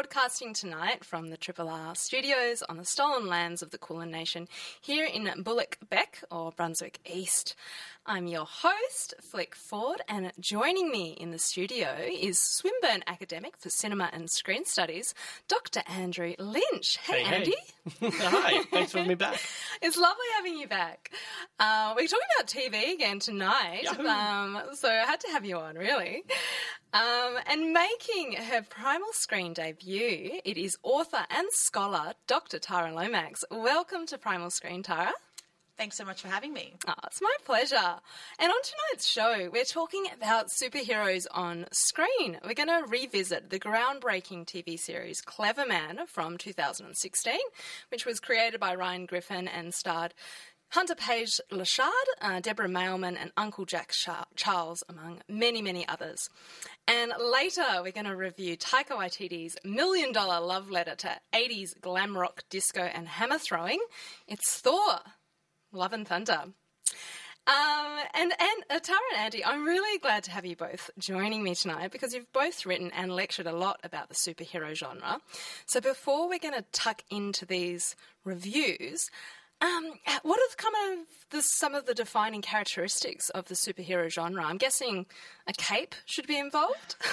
Broadcasting tonight from the Triple R studios on the stolen lands of the Kulin Nation here in Bullock Beck or Brunswick East. I'm your host, Flick Ford, and joining me in the studio is Swinburne academic for cinema and screen studies, Dr. Andrew Lynch. Hey, Hey, Andy. hey. Hi, thanks for having me back. It's lovely having you back. Uh, we're talking about TV again tonight, um, so I had to have you on, really. Um, and making her primal screen debut, it is author and scholar Dr. Tara Lomax. Welcome to Primal Screen, Tara. Thanks so much for having me. Oh, it's my pleasure. And on tonight's show, we're talking about superheroes on screen. We're going to revisit the groundbreaking TV series Clever Man from 2016, which was created by Ryan Griffin and starred Hunter Page Lochard, uh, Deborah Mailman, and Uncle Jack Charles, among many, many others. And later, we're going to review Taika Waititi's million dollar love letter to 80s glam rock, disco, and hammer throwing. It's Thor. Love and Thunder. Um, and and uh, Tara and Andy, I'm really glad to have you both joining me tonight because you've both written and lectured a lot about the superhero genre. So before we're going to tuck into these reviews, um, what are of the, some of the defining characteristics of the superhero genre? I'm guessing a cape should be involved.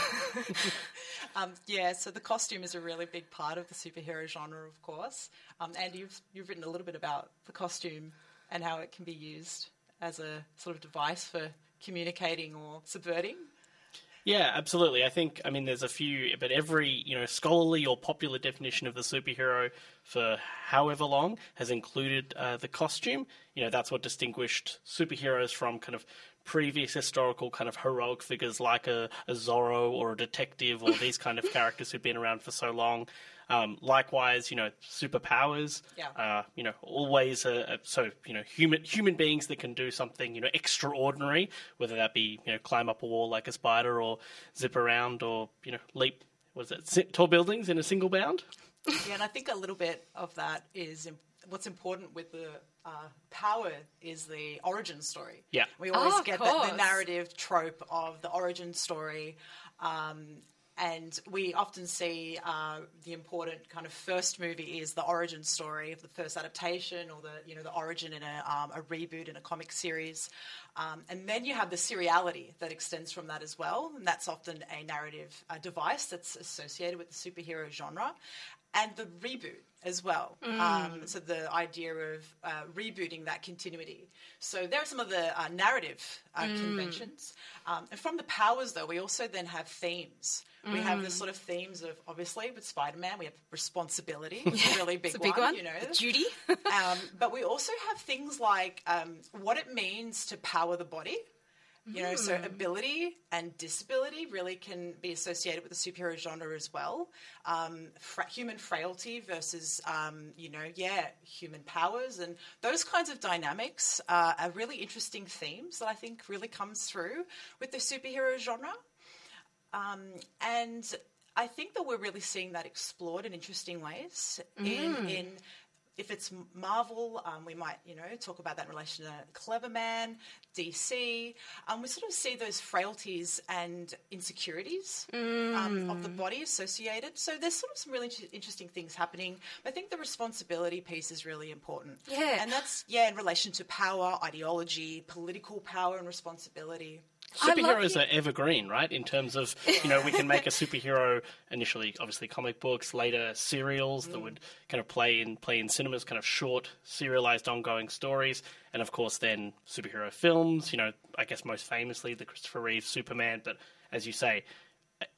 Um, yeah, so the costume is a really big part of the superhero genre, of course. Um, and you've you've written a little bit about the costume and how it can be used as a sort of device for communicating or subverting. Yeah, absolutely. I think, I mean, there's a few, but every, you know, scholarly or popular definition of the superhero for however long has included uh, the costume. You know, that's what distinguished superheroes from kind of previous historical kind of heroic figures like a, a Zorro or a detective or these kind of characters who've been around for so long. Um, likewise, you know, superpowers. Yeah. Uh, you know, always uh, uh, so you know human human beings that can do something you know extraordinary, whether that be you know climb up a wall like a spider or zip around or you know leap. Was it tall buildings in a single bound? Yeah, and I think a little bit of that is im- what's important with the uh, power is the origin story. Yeah. we always Oh, get the, the narrative trope of the origin story. Um, and we often see uh, the important kind of first movie is the origin story of the first adaptation or the you know the origin in a, um, a reboot in a comic series, um, and then you have the seriality that extends from that as well, and that's often a narrative uh, device that's associated with the superhero genre, and the reboot as well. Um, so the idea of uh, rebooting that continuity. So there are some of the uh, narrative uh, conventions. Um, and from the powers, though, we also then have themes. We have the sort of themes of, obviously, with Spider Man, we have responsibility, it's a really big, It's a big one. you know. The duty. um, but we also have things like um, what it means to power the body. You know, so ability and disability really can be associated with the superhero genre as well. Um, fra- human frailty versus, um, you know, yeah, human powers and those kinds of dynamics uh, are really interesting themes that I think really comes through with the superhero genre. Um, and I think that we're really seeing that explored in interesting ways. In, in if it's Marvel, um, we might you know talk about that in relation to Clever Man, DC. Um, we sort of see those frailties and insecurities um, of the body associated. So there's sort of some really interesting things happening. I think the responsibility piece is really important. Yeah. and that's yeah in relation to power, ideology, political power, and responsibility. Superheroes are evergreen, right? In terms of you know, we can make a superhero initially, obviously comic books, later serials that would kind of play in play in cinemas, kind of short serialized ongoing stories, and of course then superhero films. You know, I guess most famously the Christopher Reeve Superman, but as you say,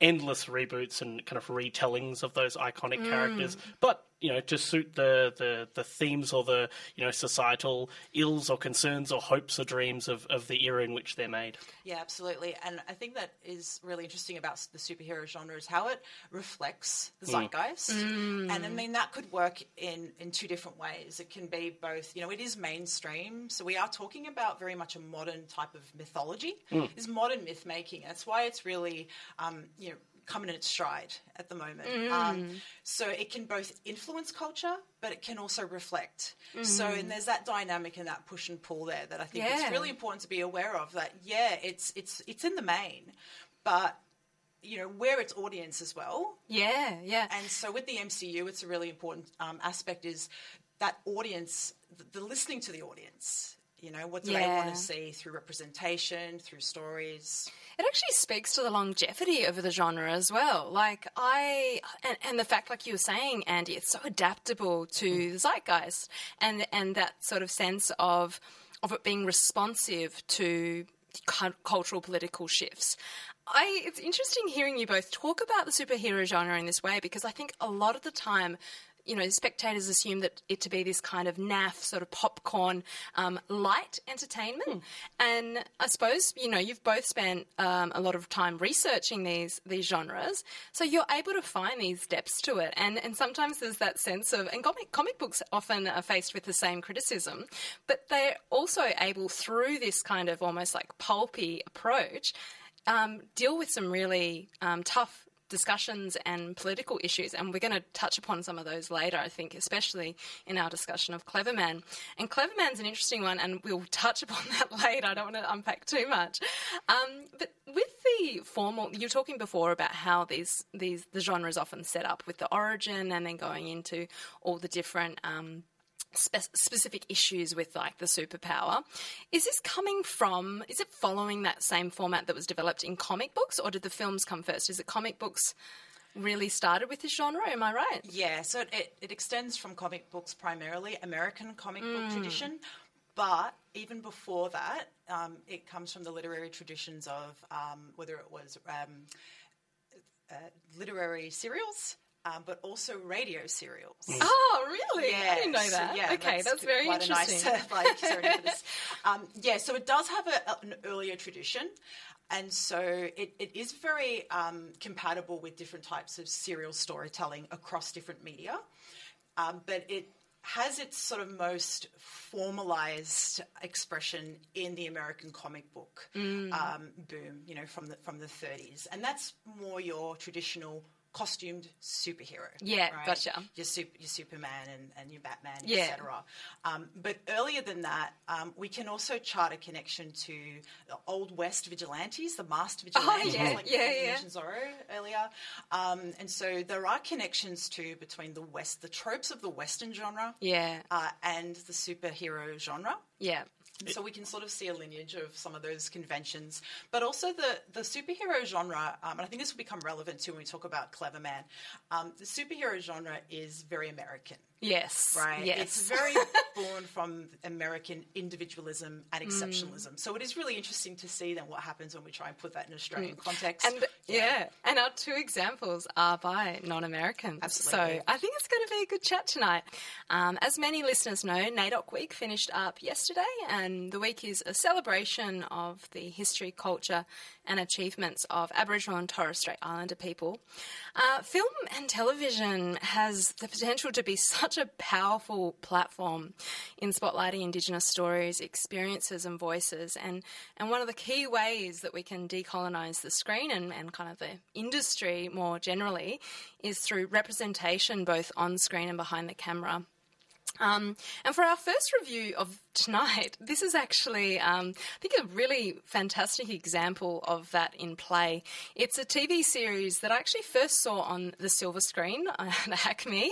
endless reboots and kind of retellings of those iconic characters. But you know to suit the, the, the themes or the you know societal ills or concerns or hopes or dreams of, of the era in which they're made. Yeah, absolutely. And I think that is really interesting about the superhero genre is how it reflects the mm. zeitgeist. Mm. And I mean that could work in in two different ways. It can be both, you know, it is mainstream. So we are talking about very much a modern type of mythology. Mm. Is modern myth making. That's why it's really um, you know coming in its stride at the moment. Um, so it can both influence culture, but it can also reflect. So and there's that dynamic and that push and pull there that I think it's really important to be aware of. That yeah, it's it's it's in the main, but you know where its audience as well. Yeah, yeah. And so with the MCU, it's a really important um, aspect is that audience, the, the listening to the audience. You know, what do they want to see through representation, through stories? It actually speaks to the longevity of the genre as well. Like I, and, and the fact, like you were saying, Andy, it's so adaptable to mm. the zeitgeist, and and that sort of sense of of it being responsive to cultural political shifts. I, it's interesting hearing you both talk about the superhero genre in this way because I think a lot of the time you know, spectators assume that it to be this kind of naff, sort of popcorn, um, light entertainment. And I suppose you know you've both spent um, a lot of time researching these these genres, so you're able to find these depths to it. And and sometimes there's that sense of, and comic comic books often are faced with the same criticism, but they're also able through this kind of almost like pulpy approach. Um, deal with some really um, tough discussions and political issues, and we're going to touch upon some of those later, I think, especially in our discussion of Cleverman. And Cleverman's an interesting one, and we'll touch upon that later. I don't want to unpack too much. Um, but with the formal, you were talking before about how these these the genre is often set up with the origin, and then going into all the different. Um, spe- specific issues with like the superpower. Is this coming from? Is it following that same format that was developed in comic books, or did the films come first? Is it comic books really started with this genre? Am I right? Yeah, so it, it, extends from comic books primarily, American comic book tradition. But even before that, um, it comes from the literary traditions of um, whether it was um, uh, literary serials, um, but also radio serials. Oh, really? I didn't know so, that. yeah, okay, that's, very quite interesting. A nice, uh, like, sorry for this. Um, yeah, so it does have a, an earlier tradition. And so it, it is very um, compatible with different types of serial storytelling across different media. Um, but it has its sort of most formalized expression in the American comic book Mm. um, boom, you know, from the from the 30s, and that's more your traditional costumed superhero. Yeah, right? gotcha. Your super, your Superman and, and your Batman, Yeah. etc. Um, but earlier than that, um, we can also chart a connection to the old West vigilantes, the masked vigilantes, Oh, yeah, like yeah, you yeah. mentioned Zorro earlier. Um, and so there are connections too between the West, the tropes of the Western genre, yeah, uh, and the superhero genre. yeah, So we can sort of see a lineage of some of those conventions, but also the the superhero genre. Um, and I think this will become relevant too when we talk about Clever Man. Um, the superhero genre is very American, yes, right? Yes, It's very born from American individualism and exceptionalism. So it is really interesting to see then what happens when we try and put that in Australian context. And yeah. and our two examples are by non-Americans. Absolutely. So I think it's going to be a good chat tonight. Um, as many listeners know, NAIDOC Week finished up yesterday, and the week is a celebration of the history, culture, and achievements of Aboriginal and Torres Strait Islander people. Uh, film and television has the potential to be such a powerful platform in spotlighting Indigenous stories, experiences, and voices. And, and one of the key ways that we can decolonise the screen and, and kind of the industry more generally is through representation both on screen and behind the camera. Um, and for our first review of tonight, this is actually, um, I think, a really fantastic example of that in play. It's a TV series that I actually first saw on the silver screen at ACMI,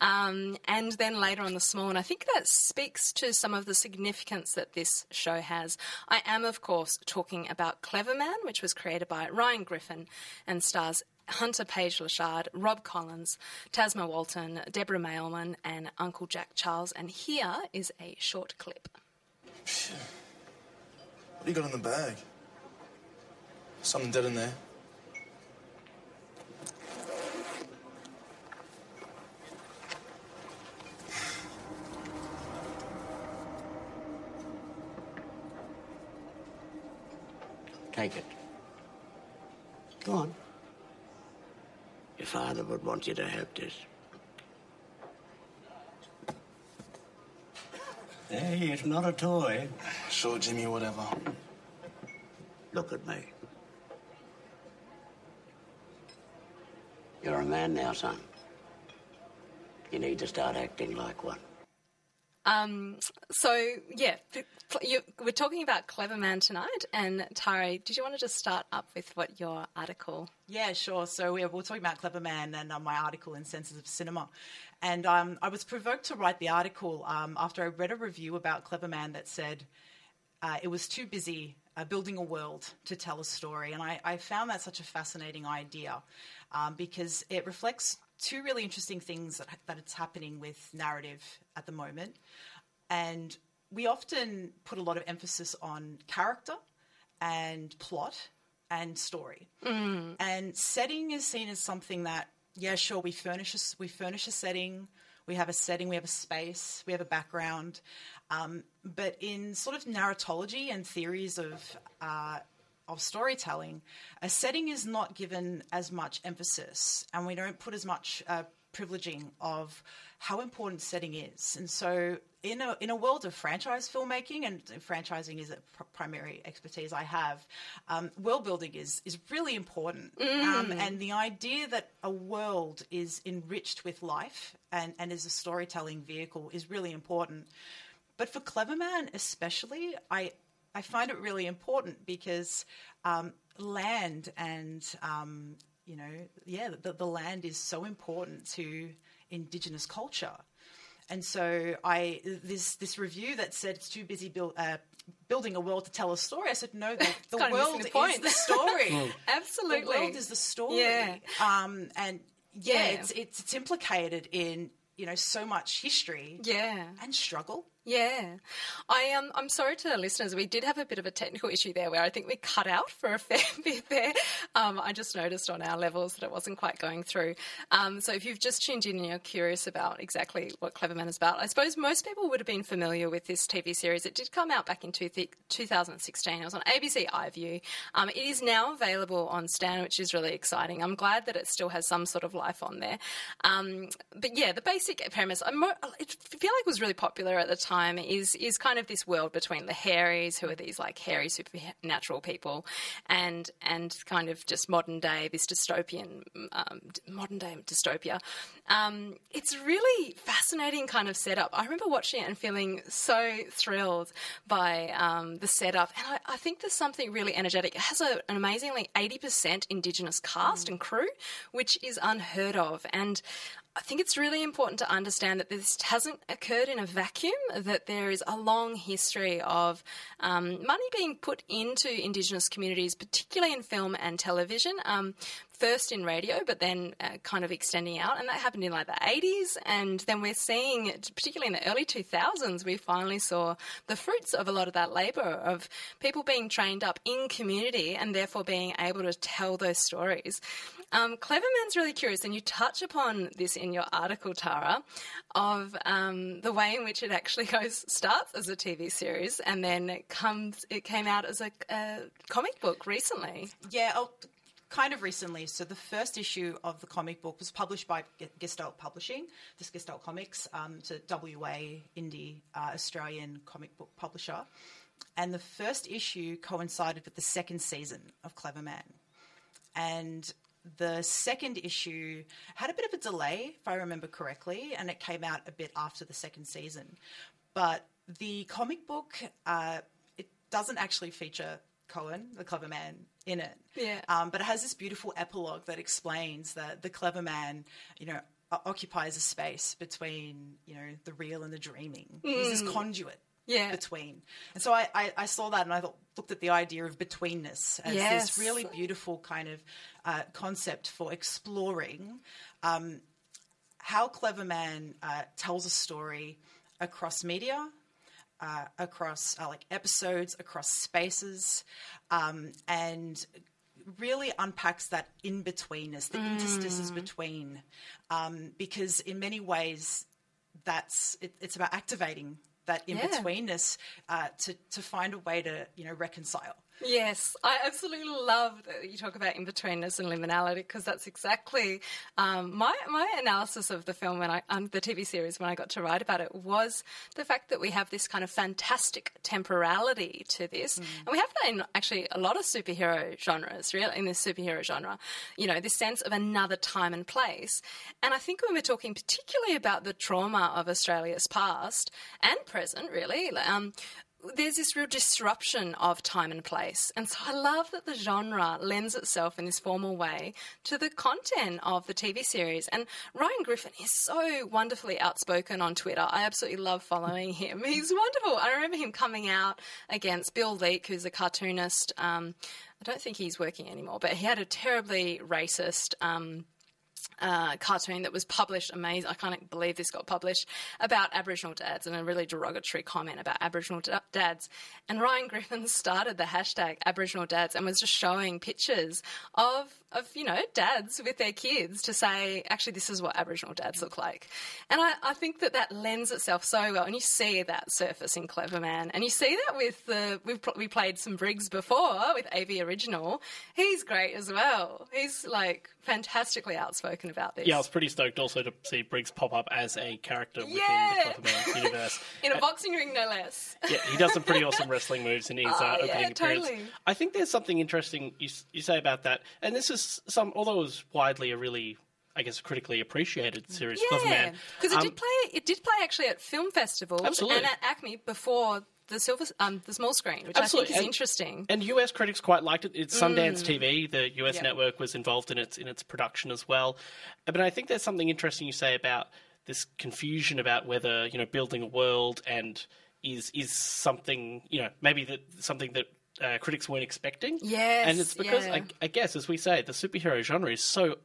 um, and then later on the small. And I think that speaks to some of the significance that this show has. I am, of course, talking about Clever Man, which was created by Ryan Griffin and stars Hunter Page Lochard, Rob Collins, Tasma Walton, Deborah Mailman, and Uncle Jack Charles. And here is a short clip. What do you got in the bag? Something dead in there. Take it. Go on. Your father would want you to have this. Hey, it's not a toy. Sure, Jimmy, whatever. Look at me. You're a man now, son. You need to start acting like one. Um, so yeah, you, we're talking about Clever Man tonight, and Tari, did you want to just start up with what your article? Yeah, sure. So we we're talking about Clever Man and uh, my article in Senses of Cinema. And um, I was provoked to write the article um, after I read a review about Clever Man that said uh, it was too busy uh, building a world to tell a story. And I, I found that such a fascinating idea um, because it reflects two really interesting things that, that it's happening with narrative at the moment. And we often put a lot of emphasis on character and plot and story. And setting is seen as something that, yeah, sure, we furnish a, we furnish a setting, we have a setting, we have a space, we have a background. Um, but in sort of narratology and theories of uh, of storytelling, a setting is not given as much emphasis, and we don't put as much uh, privileging of how important setting is. And so, in a in a world of franchise filmmaking, and franchising is a pr- primary expertise I have, um, world building is is really important. Um, and the idea that a world is enriched with life and and is a storytelling vehicle is really important. But for Cleverman especially, I I find it really important because um, land and um, you know yeah the, the land is so important to Indigenous culture. And so I this this review that said it's too busy build, uh, building a world to tell a story. I said no, the, the kind of missing world the is the story. Absolutely, The world is the story. Yeah. Um, and yeah, Yeah. It's, it's it's implicated in you know so much history yeah. and struggle. Yeah, I um, I'm sorry to the listeners. We did have a bit of a technical issue there, where I think we cut out for a fair bit there. Um, I just noticed on our levels that it wasn't quite going through. Um, so if you've just tuned in and you're curious about exactly what Cleverman is about, I suppose most people would have been familiar with this TV series. It did come out back in two 2016. It was on ABC iView. Um, it is now available on Stan, which is really exciting. I'm glad that it still has some sort of life on there. Um, but yeah, the basic premise, I I feel like was really popular at the time is is kind of this world between the Hairies, who are these like hairy supernatural people, and and kind of just modern day this dystopian um, modern day dystopia. Um, it's really fascinating kind of setup. I remember watching it and feeling so thrilled by um, the setup, and I, I think there's something really energetic. It has a, an amazingly 80% Indigenous cast and crew, which is unheard of, and I think it's really important to understand that this hasn't occurred in a vacuum, that there is a long history of um, money being put into Indigenous communities, particularly in film and television. Um, first in radio, but then uh, kind of extending out. And that happened in like the 80s. And then we're seeing, particularly in the early 2000s, we finally saw the fruits of a lot of that labour of people being trained up in community and therefore being able to tell those stories. Um, Cleverman's really curious, and you touch upon this in your article, Tara, of um, the way in which it actually goes starts as a TV series and then it comes. It came out as a, a comic book recently. Yeah, oh, kind of recently. So the first issue of the comic book was published by Gestalt Publishing, this Gestalt Comics, um, a WA indie uh, Australian comic book publisher. And the first issue coincided with the second season of Clever Man. And the second issue had a bit of a delay, if I remember correctly, and it came out a bit after the second season. But the comic book, uh, it doesn't actually feature Cohen, the clever man, in it. Yeah. Um, but it has this beautiful epilogue that explains that the clever man, you know, occupies a space between, you know, the real and the dreaming. He's this conduit. Yeah. Between. And so I, I, I saw that and I thought, looked at the idea of betweenness as Yes. this really beautiful kind of uh, concept for exploring um, how Clever Man uh, tells a story across media, uh, across uh, like episodes, across spaces, um, and really unpacks that in betweenness, the interstices between, um, because in many ways, that's it, it's about activating that in betweenness uh, to to find a way to you know reconcile. Yes, I absolutely love that you talk about in-betweenness and liminality because that's exactly um, my my analysis of the film when I um, the TV series when I got to write about it was the fact that we have this kind of fantastic temporality to this, mm. and we have that in actually a lot of superhero genres, really in the superhero genre. You know, this sense of another time and place, and I think when we're talking particularly about the trauma of Australia's past and present, really, um, there's this real disruption of time and place. And so I love that the genre lends itself in this formal way to the content of the TV series. And Ryan Griffin is so wonderfully outspoken on Twitter. I absolutely love following him. He's wonderful. I remember him coming out against Bill Leak, who's a cartoonist. Um, I don't think he's working anymore, but he had a terribly racist. Um, uh, cartoon that was published, amazing, I can't believe this got published, about Aboriginal dads and a really derogatory comment about Aboriginal da- dads. And Ryan Griffin started the hashtag Aboriginal dads and was just showing pictures of of you know dads with their kids to say actually this is what Aboriginal dads look like, and I, I think that that lends itself so well, and you see that surface in Cleverman, and you see that with the we've we played some Briggs before with A.B. Original. He's great as well. He's like fantastically outspoken about this. Yeah, I was pretty stoked also to see Briggs pop up as a character within yeah. the Cleverman universe. in a boxing ring, no less. Yeah, he does some pretty awesome wrestling moves in his uh, oh, opening yeah, appearance. Totally. I think there's something interesting you, you say about that, and this is some, although it was widely a really I guess, critically appreciated series, yeah, because it um, did play. It did play actually at film festivals absolutely. and at ACMI before the silver, um, the small screen, which absolutely. I think is and, interesting. And US critics quite liked it. It's Sundance mm. TV. The US yep. network was involved in its in its production as well. But I think there's something interesting you say about this confusion about whether you know building a world and is is something you know maybe that something that uh, critics weren't expecting. Yes, and it's because yeah. I, I, guess, as we say, the superhero genre is so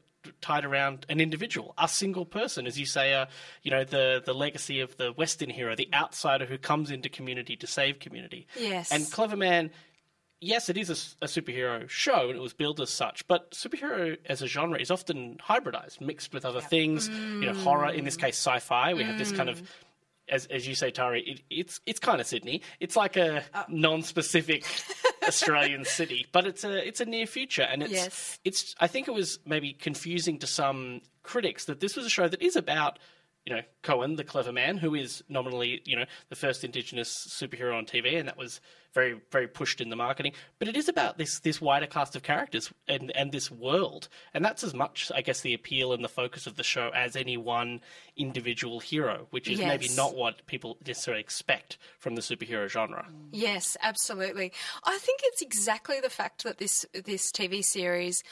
tied around an individual, a single person, as you say, uh, you know, the the legacy of the Western hero, the outsider who comes into community to save community. Yes, and Clever Man. Yes, it is a, a superhero show, and it was billed as such. But superhero as a genre is often hybridized, mixed with other yep. things. Mm. You know, horror. In this case, sci-fi. We mm. have this kind of mm as as you say, Tari, it, it's it's kind of Sydney. It's like a uh, non-specific Australian city, but it's a it's a near future, and it's yes. it's. I think it was maybe confusing to some critics that this was a show that is about you know Cohen, the clever man, who is nominally you know the first Indigenous superhero on TV, and that was very very pushed in the marketing. But it is about this this wider cast of characters and and this world, and that's as much I guess the appeal and the focus of the show as any one individual hero, which is yes. maybe not what people necessarily expect from the superhero genre. Yes, absolutely. I think it's exactly the fact that this this TV series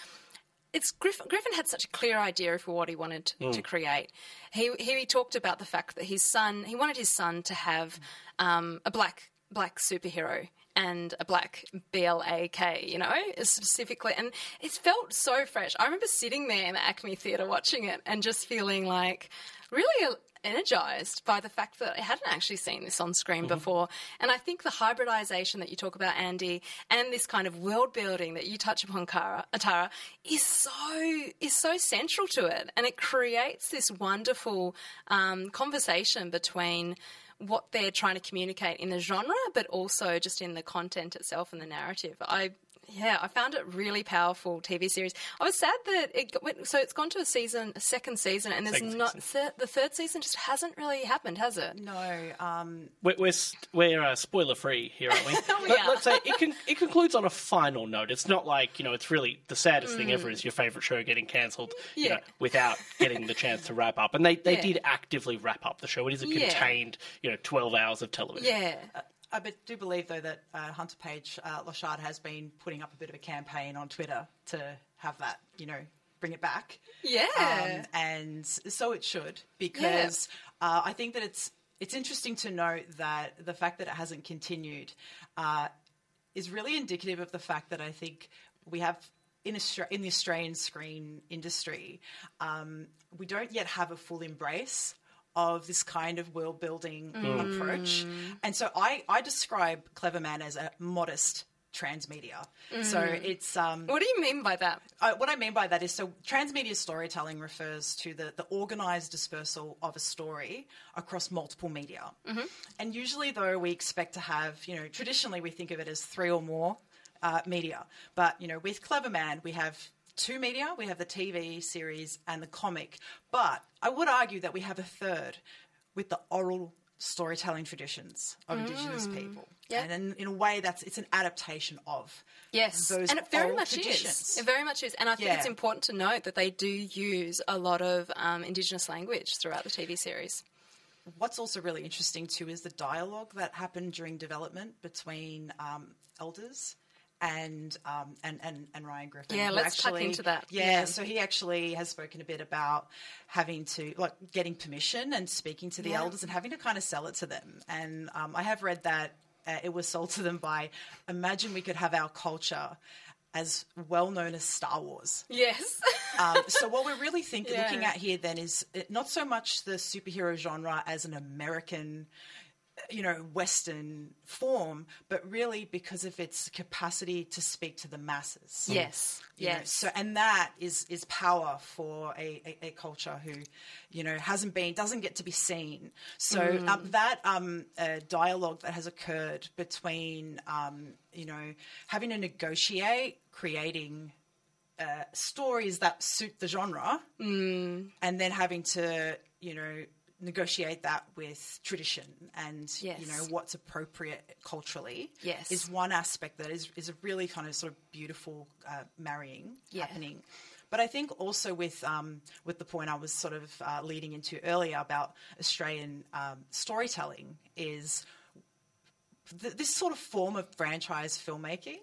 it's Griffin, Griffin, had such a clear idea for what he wanted mm. to create. He, he talked about the fact that his son he wanted his son to have um, a black black superhero and a black BLAK, you know, specifically. And it felt so fresh. I remember sitting there in the ACMI Theatre watching it and just feeling like really energized by the fact that I hadn't actually seen this on screen mm-hmm. before. And I think the hybridization that you talk about, Andy, and this kind of world building that you touch upon, Kara, Atara, is so is so central to it, and it creates this wonderful um, conversation between what they're trying to communicate in the genre, but also just in the content itself and the narrative. I yeah, I found it really powerful TV series. I was sad that it got, so it's gone to a season, a second season, and there's second not thir- the third season just hasn't really happened, has it? No. Um... We're we're, we're uh, spoiler free here, aren't we? we Let, us say it con- it concludes on a final note. It's not like you know it's really the saddest mm. thing ever is your favorite show getting cancelled, yeah. you know, without getting the chance to wrap up. And they they yeah. did actively wrap up the show. It is a contained yeah. you know twelve hours of television. Yeah. I do believe, though, that uh, Hunter Page uh, Lochard has been putting up a bit of a campaign on Twitter to have that, you know, bring it back. Yeah. Um, and so it should, because yeah. uh, I think that it's it's interesting to note that the fact that it hasn't continued uh, is really indicative of the fact that I think we have in, Austra- in the Australian screen industry, um, we don't yet have a full embrace of this kind of world building mm. approach. And so I, I describe Cleverman as a modest transmedia. Mm. So it's um, what do you mean by that? Uh, what I mean by that is so transmedia storytelling refers to the the organized dispersal of a story across multiple media. Mm-hmm. And usually, though, we expect to have you know traditionally we think of it as three or more uh, media. But you know, with Clever Man, we have two media. We have the TV series and the comic. But I would argue that we have a third with the oral storytelling traditions of Indigenous people. Mm. Yeah. And in, in a way, that's it's an adaptation of Yes, those and it very oral much traditions. is. It very much is, and I think Yeah. it's important to note that they do use a lot of um, Indigenous language throughout the TV series. What's also really interesting too is the dialogue that happened during development between um, elders and, um, and and and Ryan Griffin. Yeah, let's tuck actually- into that. Yeah, Yeah. so he actually has spoken a bit about having to like getting permission and speaking to the Yeah. elders and having to kind of sell it to them. And um, I have read that uh, it was sold to them by imagine we could have our culture as well known as Star Wars. Yes, Um, so what we're really thinking, Yeah. looking at here then is uh, not so much the superhero genre as an American, you know, Western form, but really because of its capacity to speak to the masses. yes, You know, yes. so and that is is power for a, a, a culture who, you know, hasn't been doesn't get to be seen. So Mm. um, that um, uh, dialogue that has occurred between, um, you know, having to negotiate, creating uh, stories that suit the genre, Mm. and then having to, you know. Negotiate that with tradition and you know what's appropriate culturally Yes. is one aspect that is is a really kind of sort of beautiful uh, marrying Yeah. happening. But I think also with um, with the point I was sort of uh, leading into earlier about Australian um, storytelling is th- this sort of form of franchise filmmaking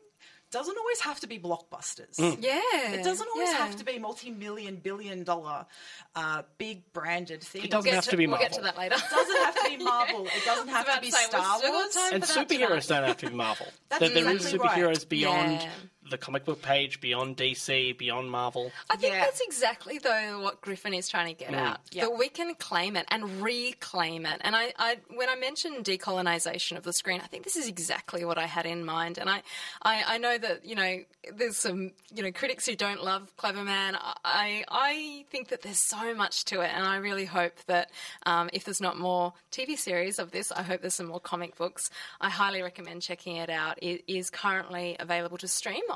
doesn't always have to be blockbusters. yeah, It doesn't always yeah. have to be multi-million, billion-dollar, uh, big branded things. It doesn't Get have to be We'll get to Marvel. that later. It doesn't have to be Marvel. It doesn't have to be to say, we've Star Wars. And superheroes tonight. don't have to be Marvel. That's there, there is exactly right. superheroes beyond Yeah. The comic book page, beyond DC, beyond Marvel. I think Yeah. that's exactly though what Griffin is trying to get at. Yeah. That we can claim it and reclaim it. And I, I, when I mentioned decolonization of the screen, I think this is exactly what I had in mind. And I, I, I know that you know there's some you know critics who don't love Clever Man. I, I think that there's so much to it, and I really hope that um, if there's not more TV series of this, I hope there's some more comic books. I highly recommend checking it out. It is currently available to stream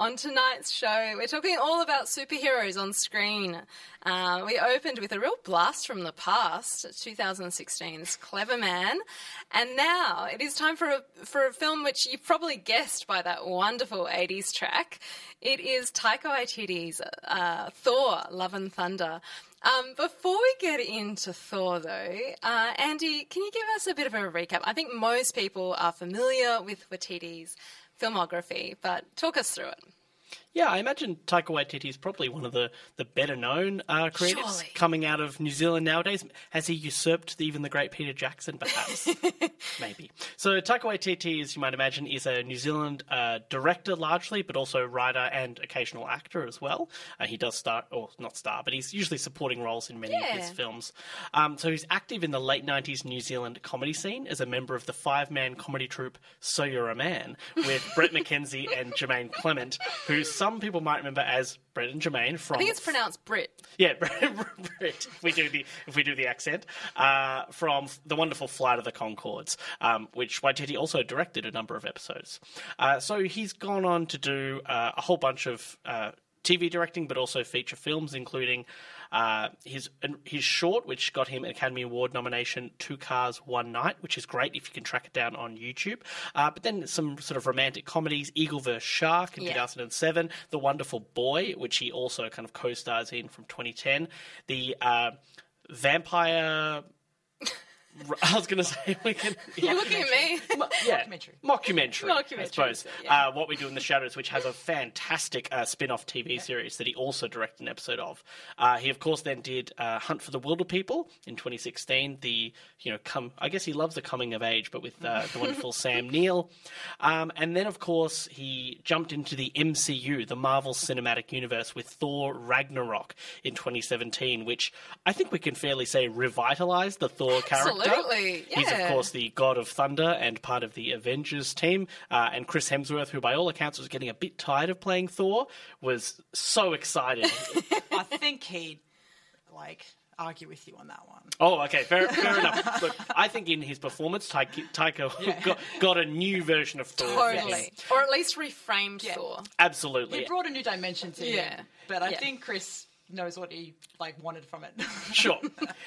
On tonight's show, we're talking all about superheroes on screen. Uh, we opened with a real blast from the past, 2016's Clever Man, and now it is time for a for a film which you probably guessed by that wonderful 80s track. It is Taika Waititi's uh, Thor: Love and Thunder. Um, before we get into Thor, though, uh, Andy, can you give us a bit of a recap? I think most people are familiar with Waititi's filmography, but talk us through it. Yeah, I imagine Taika Waititi is probably one of the, the better known uh, creators Surely. coming out of New Zealand nowadays. Has he usurped even the great Peter Jackson, perhaps? Maybe. So Taika Waititi, as you might imagine, is a New Zealand uh, director largely, but also writer and occasional actor as well. Uh, he does star, or not star, but he's usually supporting roles in many of his films. Um, so he's active in the late 90s New Zealand comedy scene as a member of the five-man comedy troupe So You're a Man with Brett McKenzie and Jermaine Clement, who some people might remember as Brett and Jermaine from I think it's pronounced Brit. yeah, Brett, if we do the if we do the accent uh, from the wonderful Flight of the Conchords, um, which Waititi also directed a number of episodes. Uh, so he's gone on to do uh, a whole bunch of uh, TV directing, but also feature films, including uh, his his short, which got him an Academy Award nomination, Two Cars One Night, which is great if you can track it down on YouTube. Uh, but then some sort of romantic comedies, Eagle vs Shark in Yeah. 2007, The Wonderful Boy, which he also kind of co-stars in from 2010, the uh, Vampire. I was going to say we can. You're looking at me. yeah, Mockumentary. mockumentary, I suppose. yeah. Uh, what we do in the shadows, which has a fantastic uh, spin-off TV series that he also directed an episode of. Uh, he, of course, then did uh, Hunt for the Wilderpeople in 2016. The you know, come. I guess he loves the coming of age, but with uh, the wonderful Sam Neill. Um, and then, of course, he jumped into the MCU, the Marvel Cinematic Universe, with Thor Ragnarok in 2017, which I think we can fairly say revitalized the Thor character Absolutely, He's of course the god of thunder and part of the Avengers team. Uh, and Chris Hemsworth, who by all accounts was getting a bit tired of playing Thor, was so excited. I think he'd like argue with you on that one. oh, okay, fair, fair enough. Look, I think in his performance, Taika, Taika got, got a new version of Thor. Totally. Or at least reframed Thor. Absolutely. He brought a new dimension to it. Yeah. him, but I Yeah. think Chris knows what he like wanted from it. Sure.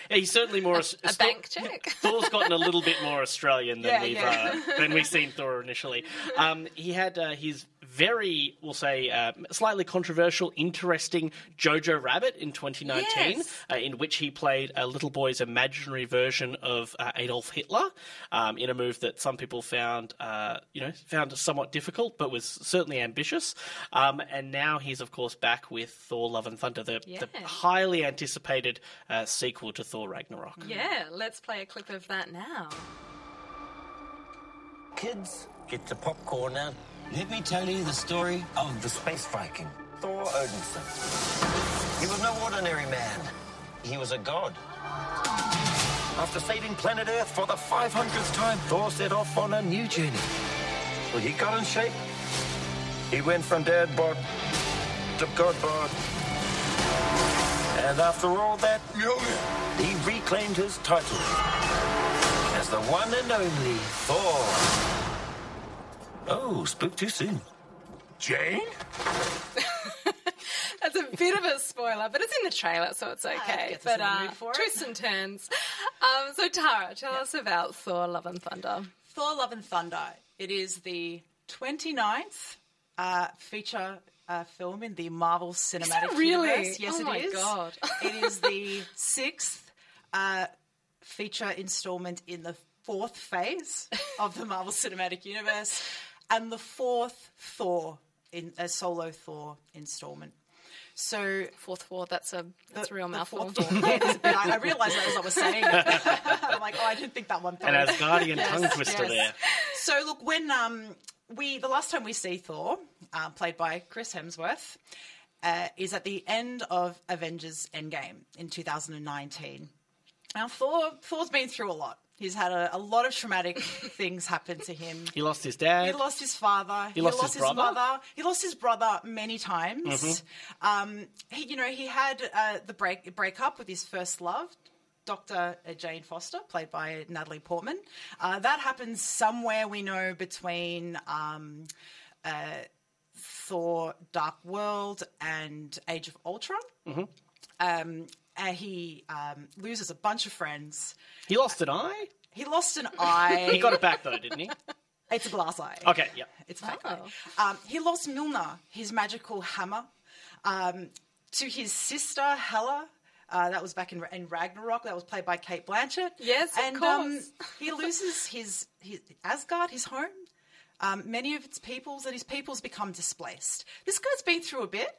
Yeah, he's certainly more. A bank check. Thor's gotten a little bit more Australian than Yeah, we've yeah. Uh, than we've seen Thor initially. Um, he had uh, his very, we'll say, uh, slightly controversial, interesting Jojo Rabbit in 2019, Yes. uh, in which he played a little boy's imaginary version of uh, Adolf Hitler, um, in a move that some people found, uh, you know, found somewhat difficult, but was certainly ambitious. Um, and now he's, of course, back with Thor: Love and Thunder, the, the highly anticipated uh, sequel to Thor Ragnarok. Yeah, let's play a clip of that now. Kids, get the popcorn now. Let me tell you the story of the space Viking, Thor Odinson. He was no ordinary man. He was a god. After saving planet Earth for the 500th time, Thor set off on a new journey. Well, he got in shape. He went from dad bod to god bod. And after all that, he reclaimed his title as the one and only Thor. Oh, spoke too soon. Jane? That's a bit of a spoiler, but it's in the trailer, so it's okay. gets us But uh, mood for it. twists and turns. Um, so Tara, tell us about Thor: Love and Thunder. Thor: Love and Thunder. It is the 29th uh, feature uh, film in the Marvel Cinematic it really? Universe. Yes, it is. Oh it my is. God. it is the sixth uh, feature installment in the fourth phase of the Marvel Cinematic Universe, and the fourth Thor in a solo Thor installment. So Fourth Thor. That's a that's a real the mouthful. fourth Thor. Yeah, there's I, I realised that as I was saying it. I'm like, oh, I didn't think that one through. An Asgardian tongue twister yes. there. So look, when um we the last time we see Thor, uh, played by Chris Hemsworth, uh, is at the end of Avengers Endgame in 2019. Now Thor Thor's been through a lot. He's had a, a lot of traumatic things happen to him. He lost his dad. He lost his father. He, lost his brother? mother. He lost his brother many times. Um, he, you know, he had uh, the break break up with his first love, Dr. Jane Foster, played by Natalie Portman. Uh, that happens somewhere we know between um, uh, Thor: Dark World and Age of Ultron. Um, and he um, loses a bunch of friends. He lost an eye. He lost an eye. He got it back though, didn't he? It's a glass eye. Okay, yeah. It's a fake Oh. eye. Um, he lost Mjolnir, his magical hammer, um, to his sister Hela. Uh, that was back in, in Ragnarok. That was played by Cate Blanchett. Yes, of and course. Um, he loses his, his Asgard, his home. Um, many of its peoples, and his peoples become displaced. This guy's been through a bit.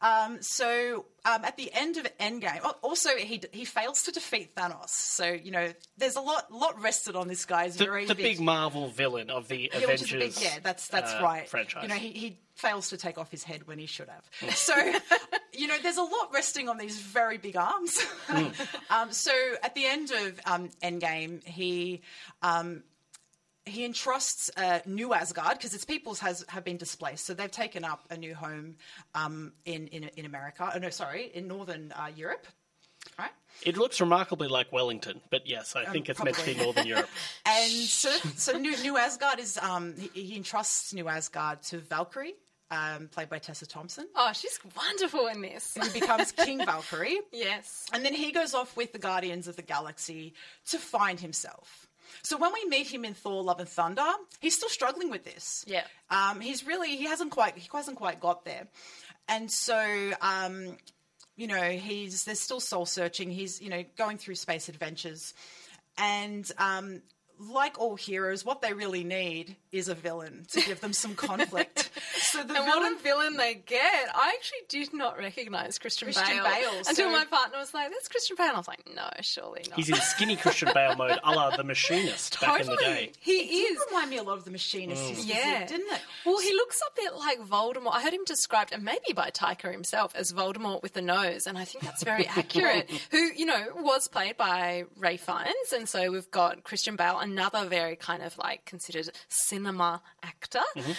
Um, so um, at the end of Endgame, also he he fails to defeat Thanos. So you know, there's a lot lot rested on this guy's The, very the big Marvel villain of the yeah, Avengers. big, yeah, that's that's uh, right. Franchise. You know, he, he fails to take off his head when he should have. So, you know, there's a lot resting on these very big arms. Hmm. um, so at the end of um, Endgame, he. Um, he entrusts uh, New Asgard because its peoples has have been displaced, so they've taken up a new home um, in, in in America. Oh no, sorry, in Northern uh, Europe, right? It looks remarkably like Wellington, but yes, I think it's meant to be Um. Northern Europe. And so, so New, New Asgard is um, he, he entrusts New Asgard to Valkyrie, um, played by Tessa Thompson, Oh, she's wonderful in this. who becomes King Valkyrie, yes. and then he goes off with the Guardians of the Galaxy to find himself. So when we meet him in Thor: Love and Thunder, he's still struggling with this. Yeah. um, he's really he hasn't quite he hasn't quite got there, and so um, you know he's there's still soul searching. He's you know going through space adventures, and um, like all heroes, what they really need is a villain to give them some conflict. so the And villain. what a villain they get. I actually did not recognise Christian, Christian Bale, Bale, until my partner was like, "That's Christian Bale." I was like, "No, surely not." He's in skinny Christian Bale mode, a la the machinist back in the totally. day. He It did is. remind me a lot of the machinist, mm. his Yeah, physique, didn't it? Well, he looks a bit like Voldemort. I heard him described, and maybe by Taika himself, as Voldemort with the nose, and I think that's very accurate. Who you know was played by Ralph Fiennes, and so we've got Christian Bale, another very kind of like considered cinema actor. Mm-hmm. Um,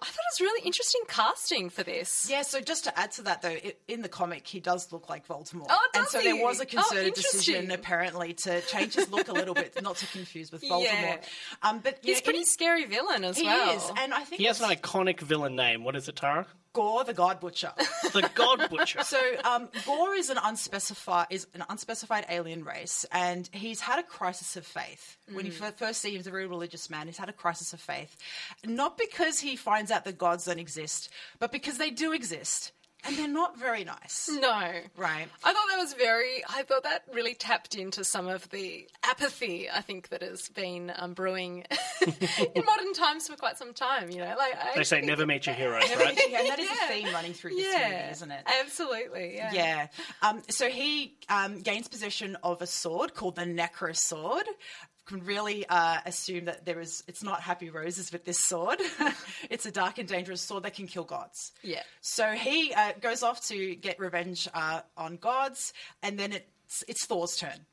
I thought it was really interesting casting for this. Yeah, so just to add to that, though, i in the comic, he does look like Voldemort. Oh, and does so there was a Oh, concerted decision, apparently, to change his look a little bit, not to confuse with Voldemort. Yeah. Um, but you He's a know, pretty in- scary villain as He well. is, and I think He has an iconic villain name. What is it, Tara? Gorr the God Butcher. The God Butcher. So um, Gorr is an unspecified is an unspecified alien race, and he's had a crisis of faith. When you fir- first see him, he's a very religious man. He's had a crisis of faith, not because he finds out that gods don't exist, but because they do exist, and they're not very nice. no. Right. I thought that was very. I thought that really tapped into some of the apathy I think that has been um, brewing in modern times for quite some time. You know, like I They say never meet your heroes, right? Yeah, and that is Yeah. a theme running through this yeah, movie, isn't it? Absolutely. Yeah. Yeah. Um, so he um, gains possession of a sword called the Necro Sword. Can really uh, assume that there is. It's not happy roses with this sword. it's a dark and dangerous sword that can kill gods. Yeah. So he uh, goes off to get revenge uh, on gods, and then it's it's Thor's turn.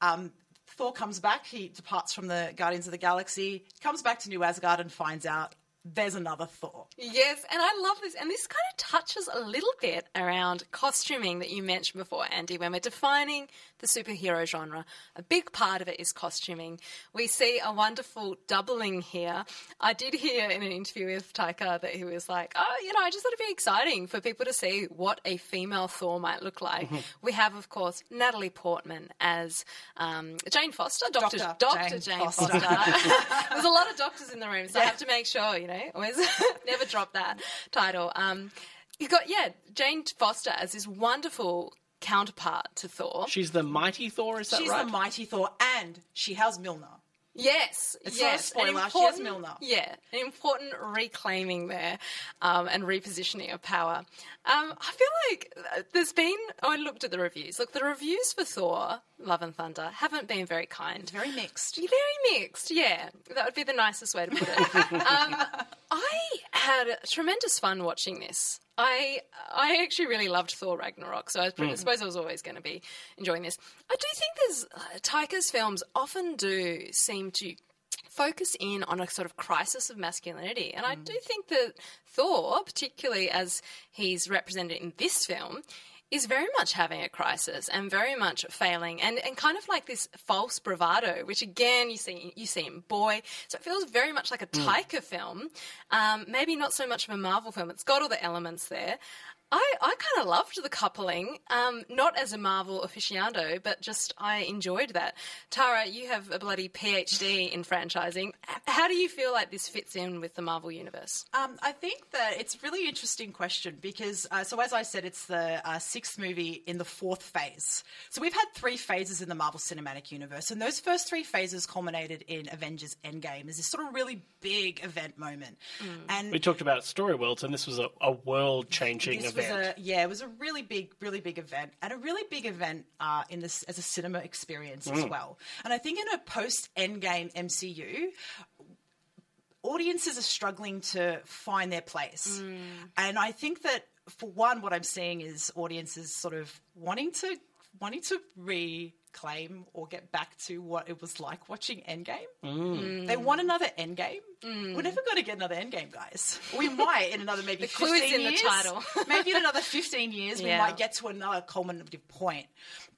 Um, Thor comes back. He departs from the Guardians of the Galaxy, comes back to New Asgard, and finds out there's another Thor. Yes, and I love this. And this kind of touches a little bit around costuming that you mentioned before, Andy, when we're defining the superhero genre. A big part of it is costuming. We see a wonderful doubling here. I did hear in an interview with Taika that he was like, oh, you know, I just thought it'd be exciting for people to see what a female Thor might look like. we have, of course, Natalie Portman as um, Jane Foster, Dr. Dr. Dr. Jane Jane, Foster. Foster. There's a lot of doctors in the room, so I have to make sure, you know, always never drop that title. Um, you got yeah, Jane Foster as this wonderful counterpart to Thor. She's the mighty Thor, is that She's right? the mighty Thor, and she has Mjolnir. Yes, It's not a yes, spoiler, she has Mjolnir. Yeah, an important reclaiming there um, and repositioning of power. Um, I feel like uh, there's been. Oh, I looked at the reviews. Look, the reviews for Thor: Love and Thunder haven't been very kind. Very mixed. Very mixed, yeah. That would be the nicest way to put it. um, I had tremendous fun watching this. I I actually really loved Thor Ragnarok, so I Hmm. suppose I was always going to be enjoying this. I do think there's uh, Taika's films often do seem to focus in on a sort of crisis of masculinity, and I Hmm. do think that Thor, particularly as he's represented in this film, is very much having a crisis and very much failing and, and kind of like this false bravado, which again you see you see in Boy. So it feels very much like a Taika film, um, maybe not so much of a Marvel film. It's got all the elements there. I, I kind of loved the coupling, um, not as a Marvel aficionado, but just I enjoyed that. Tara, you have a bloody PhD in franchising. How do you feel like this fits in with the Marvel universe? Um, I think that it's a really interesting question because, uh, so as I said, it's the uh, sixth movie in the fourth phase. So we've had three phases in the Marvel Cinematic Universe, and those first three phases culminated in Avengers Endgame as this sort of really big event moment. And We talked about story worlds, and this was a, a world-changing this event. Was a yeah, it was a really big, really big event, and a really big event uh, in this as a cinema experience as well. And I think in a post Endgame MCU, audiences are struggling to find their place, and I think that for one, what I'm seeing is audiences sort of wanting to wanting to reclaim or get back to what it was like watching Endgame. Mm. Mm. They want another Endgame. Mm. We're never going to get another Endgame, guys. We might in another maybe The clue's 15 in the years. title. maybe in another 15 years we might get to another culminative point.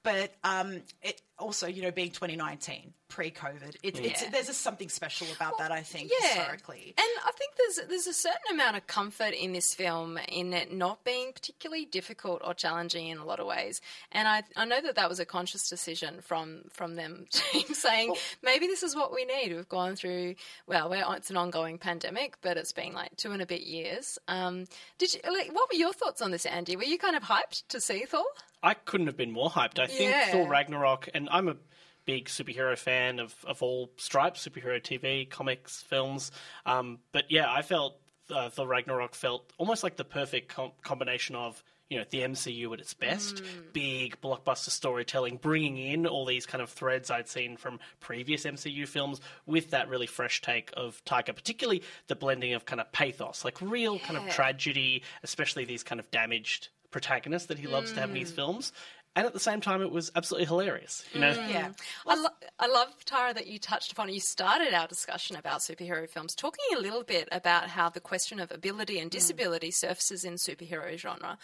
But um, it also, you know, being 2019, pre-COVID, it, it's, there's just something special about that. I think yeah. historically. And I think there's there's a certain amount of comfort in this film in it not being particularly difficult or challenging in a lot of ways. And I I know that that was a conscious decision from from them saying maybe this is what we need. We've gone through well, we're, it's an ongoing pandemic, but it's been like two and a bit years. Um, did you? Like, what were your thoughts on this, Andy? Were you kind of hyped to see Thor? I couldn't have been more hyped. I think Yeah. Thor Ragnarok, and I'm a big superhero fan of, of all stripes, superhero TV, comics, films. Um, but yeah, I felt uh, Thor Ragnarok felt almost like the perfect com- combination of you know the MCU at its best, mm. big blockbuster storytelling, bringing in all these kind of threads I'd seen from previous MCU films with that really fresh take of Taika, particularly the blending of kind of pathos, like real kind of tragedy, especially these kind of damaged protagonists that he loves to have in his mm. films. And at the same time, it was absolutely hilarious. You know, Yeah. I, lo- I love, Tara, that you touched upon, you started our discussion about superhero films, talking a little bit about how the question of ability and disability surfaces in superhero genre.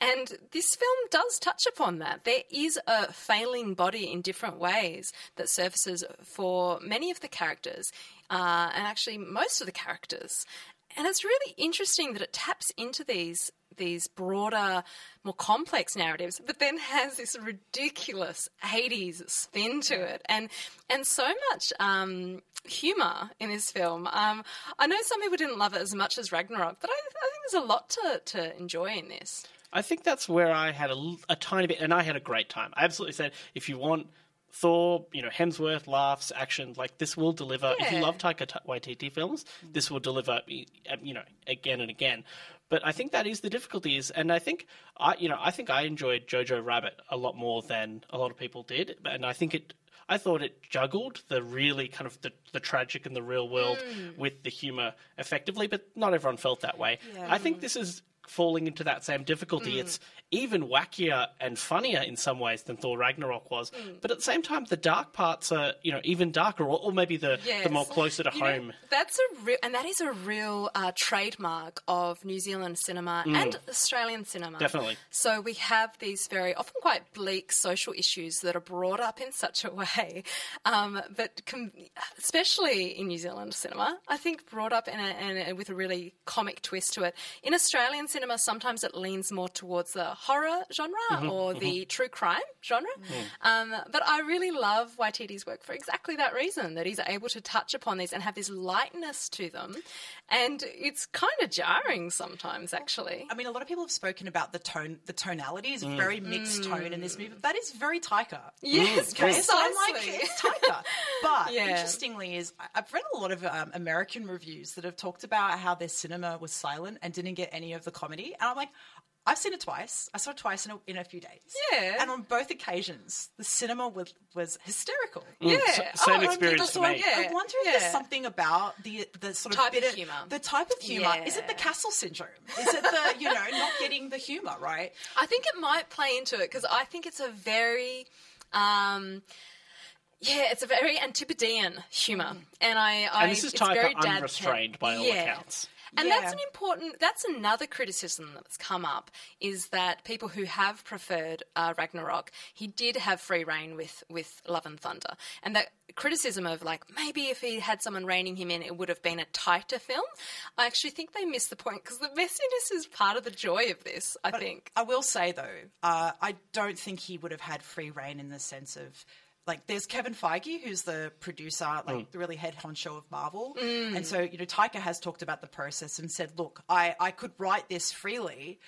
And this film does touch upon that. There is a failing body in different ways that surfaces for many of the characters, uh, and actually most of the characters. And it's really interesting that it taps into these these broader, more complex narratives, but then has this ridiculous '80s spin to it, and and so much um, humor in this film. Um, I know some people didn't love it as much as Ragnarok, but I, I think there's a lot to, to enjoy in this. I think that's where I had a tiny bit, and I had a great time. I absolutely said, if you want Thor, you know, Hemsworth, laughs, action, like this will deliver. If you love Taika Ta- Waititi films, this will deliver, you know, again and again. But I think that is the difficulty is, and I think I, you know, I think I enjoyed Jojo Rabbit a lot more than a lot of people did, and I think it. I thought it juggled the really kind of the, the tragic and the real world hmm. with the humor effectively, but not everyone felt that way. I think this is falling into that same difficulty. Mm. It's even wackier and funnier in some ways than Thor Ragnarok was, Mm. but at the same time, the dark parts are you know even darker, or, or maybe the Yes. the more closer to You know, home. that's a real, and that is a real uh, trademark of New Zealand cinema and Australian cinema. Mm. Definitely. So we have these very often quite bleak social issues that are brought up in such a way, um, but com- especially in New Zealand cinema, I think brought up in a, in a, with a really comic twist to it. In Australian cinema, sometimes it leans more towards the horror genre Mm-hmm, or the true crime genre. Um, but I really love Waititi's work for exactly that reason that he's able to touch upon these and have this lightness to them, and it's kind of jarring sometimes, actually. I mean, a lot of people have spoken about the tone. The tonality is a very mixed tone in this movie. But that is very Taika. Yes, Okay, so I'm like, precisely. it's Taika. But Yeah. interestingly, is I- I've read a lot of um, American reviews that have talked about how their cinema was silent and didn't get any of the comedy, and I'm like. I've seen it twice. I saw it twice in a, in a few days. Yeah. And on both occasions, the cinema was, was hysterical. Yeah, S- same Oh, and experience people for saw- me. Yeah, I wonder if yeah. there's something about the the sort of Type of bit humour. the type of humor. Is it the castle syndrome? Is it the you know not getting the humor right? I think it might play into it because I think it's a very. Um, yeah, it's a very Antipodean humour, and I, I And this is it's very Taika dad- unrestrained by all Yeah. accounts. And Yeah. that's an important. That's another criticism that's come up is that people who have preferred uh, Ragnarok, he did have free reign with with Love and Thunder, and that criticism of like maybe if he had someone reining him in, it would have been a tighter film. I actually think they missed the point because the messiness is part of the joy of this. I think. I will say though, uh, I don't think he would have had free reign in the sense of. Like, there's Kevin Feige, who's the producer, like mm. the really head honcho of Marvel, mm. and so you know, Taika has talked about the process and said, "Look, I I could write this freely,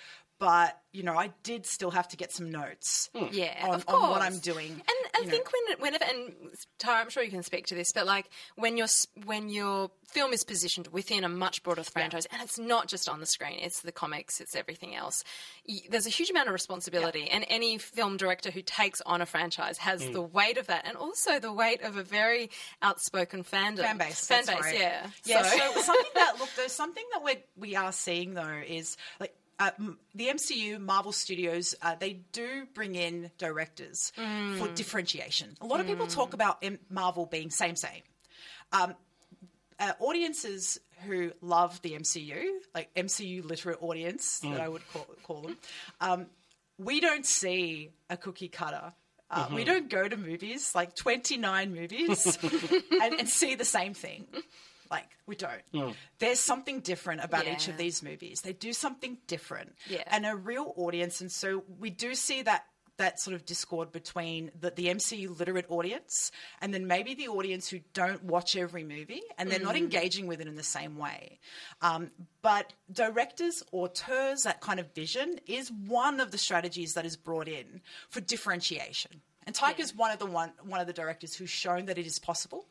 but you know, I did still have to get some notes Yeah, on, of on what. I'm doing." And I you know. think when whenever and Tara, I'm sure you can speak to this, but like when your when your film is positioned within a much broader franchise, and it's not just on the screen, it's the comics, it's everything else. y- There's a huge amount of responsibility, and any film director who takes on a franchise has Mm. the weight of that, and also the weight of a very outspoken fandom, fan base. fan base, right. yeah, Yeah. So. something that look, there's something that we we are seeing though is like. Uh, the MCU, Marvel Studios, uh, they do bring in directors for differentiation. A lot of people talk about M- Marvel being same same. Um, uh, audiences who love the MCU, like MCU literate audience that I would call, call them, um, we don't see a cookie cutter. Uh, We don't go to movies, like 29 movies, and, and see the same thing. Like, we don't. There's something different about each of these movies. They do something different. Yeah. And a real audience. And so we do see that that sort of discord between the, the MCU literate audience and then maybe the audience who don't watch every movie and they're not engaging with it in the same way. Um, but directors, auteurs, that kind of vision is one of the strategies that is brought in for differentiation. And Taika's one of the one one of the directors who's shown that it is possible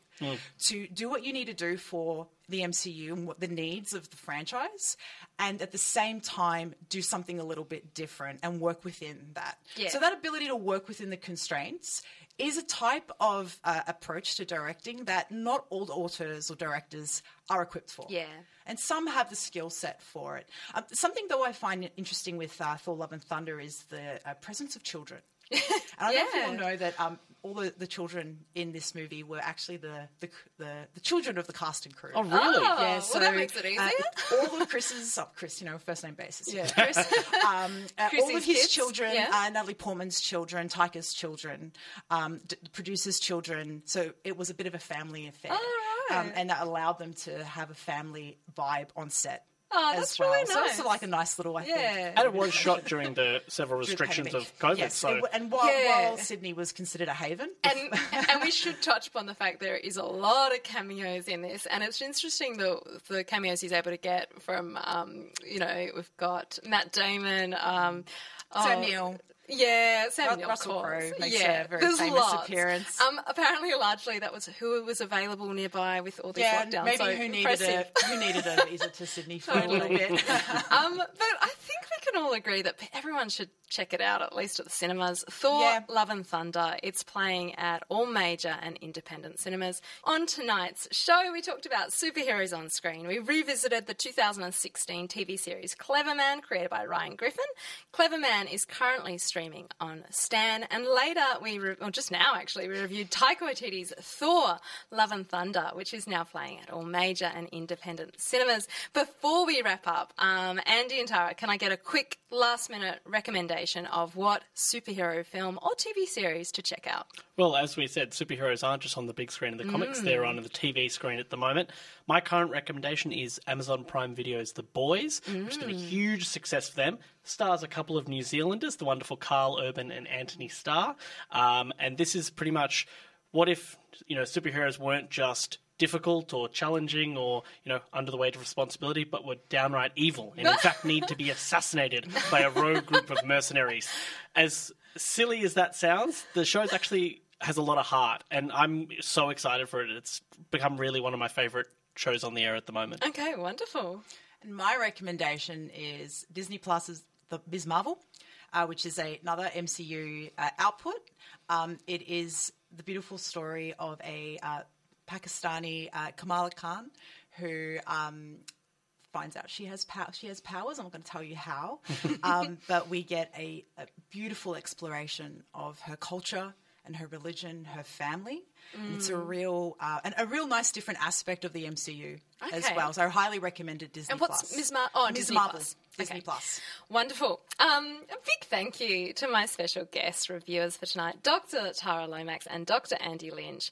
to do what you need to do for the MCU and what the needs of the franchise, and at the same time do something a little bit different and work within that. Yeah. So that ability to work within the constraints is a type of uh, approach to directing that not all authors or directors are equipped for. Yeah. And some have the skill set for it. Um, something, though, I find interesting with uh, Thor: Love and Thunder is the uh, presence of children. and I don't know if you all Yeah. know that um, all the, the children in this movie were actually the the, the, the children of the cast and crew. Oh, really? Oh, Yeah, well, that makes it uh, easier. all of Chris's, oh, Chris, you know, first name basis. Yeah, Chris. Um, uh, all of his kids, children, yeah. uh, Natalie Portman's children, Taika's children, um, d- the producer's children. So it was a bit of a family affair, Oh, right. um, and that allowed them to have a family vibe on set. Oh, as that's well. really So it's nice. like a nice little, I think. Yeah. And it was shot during the several restrictions of COVID. Yes, so and, and while, Yeah. while Sydney was considered a haven, and and we should touch upon the fact there is a lot of cameos in this, and it's interesting the the cameos he's able to get from um, you know we've got Matt Damon, um, Sam oh, Neill. Yeah, Sam Ru- Neill, Russell. Crowe makes yeah, a very there's famous lots. appearance. Um, apparently, largely that was who was available nearby with all these yeah, lockdowns. maybe so who needed impressive. a who needed a visa to Sydney for a little bit. um, but I think we can all agree that everyone should check it out, at least at the cinemas. Thor, Yeah. Love and Thunder. It's playing at all major and independent cinemas. On tonight's show, we talked about superheroes on screen. We revisited the 2016 TV series Cleverman, created by Ryan Griffen. Clever Man is currently streaming on Stan, and later we, re- or just now actually, we reviewed Taika Waititi's Thor, Love and Thunder, which is now playing at all major and independent cinemas. Before we wrap up, um, Andy and Tara, can I get a quick last minute recommendation of what superhero film or TV series to check out? Well, as we said, superheroes aren't just on the big screen in the comics, they're on the TV screen at the moment. My current recommendation is Amazon Prime Video's The Boys, which has been a huge success for them. Stars a couple of New Zealanders, the wonderful Karl Urban and Anthony Starr. Um, and this is pretty much what if, you know, superheroes weren't just difficult or challenging or, you know, under the weight of responsibility, but were downright evil and in fact need to be assassinated by a rogue group of mercenaries. As silly as that sounds, the show's actually has a lot of heart, and I'm so excited for it. It's become really one of my favorite shows on the air at the moment. Okay, wonderful. And my recommendation is Disney Plus's The Ms. Marvel, uh, which is a, another MCU uh, output. Um, it is the beautiful story of a uh, Pakistani uh, Kamala Khan who um, finds out she has pow- she has powers. I'm not going to tell you how, um, but we get a, a beautiful exploration of her culture and her religion, her family. And It's a real uh, and a real nice different aspect of the MCU as well. So I highly recommend it. Disney And what's Plus. Ms. Mar- oh, Ms. Disney Marvel, Plus. Disney Okay. Plus. Wonderful. Um, a big thank you to my special guest reviewers for tonight, Dr. Tara Lomax and Dr. Andy Lynch.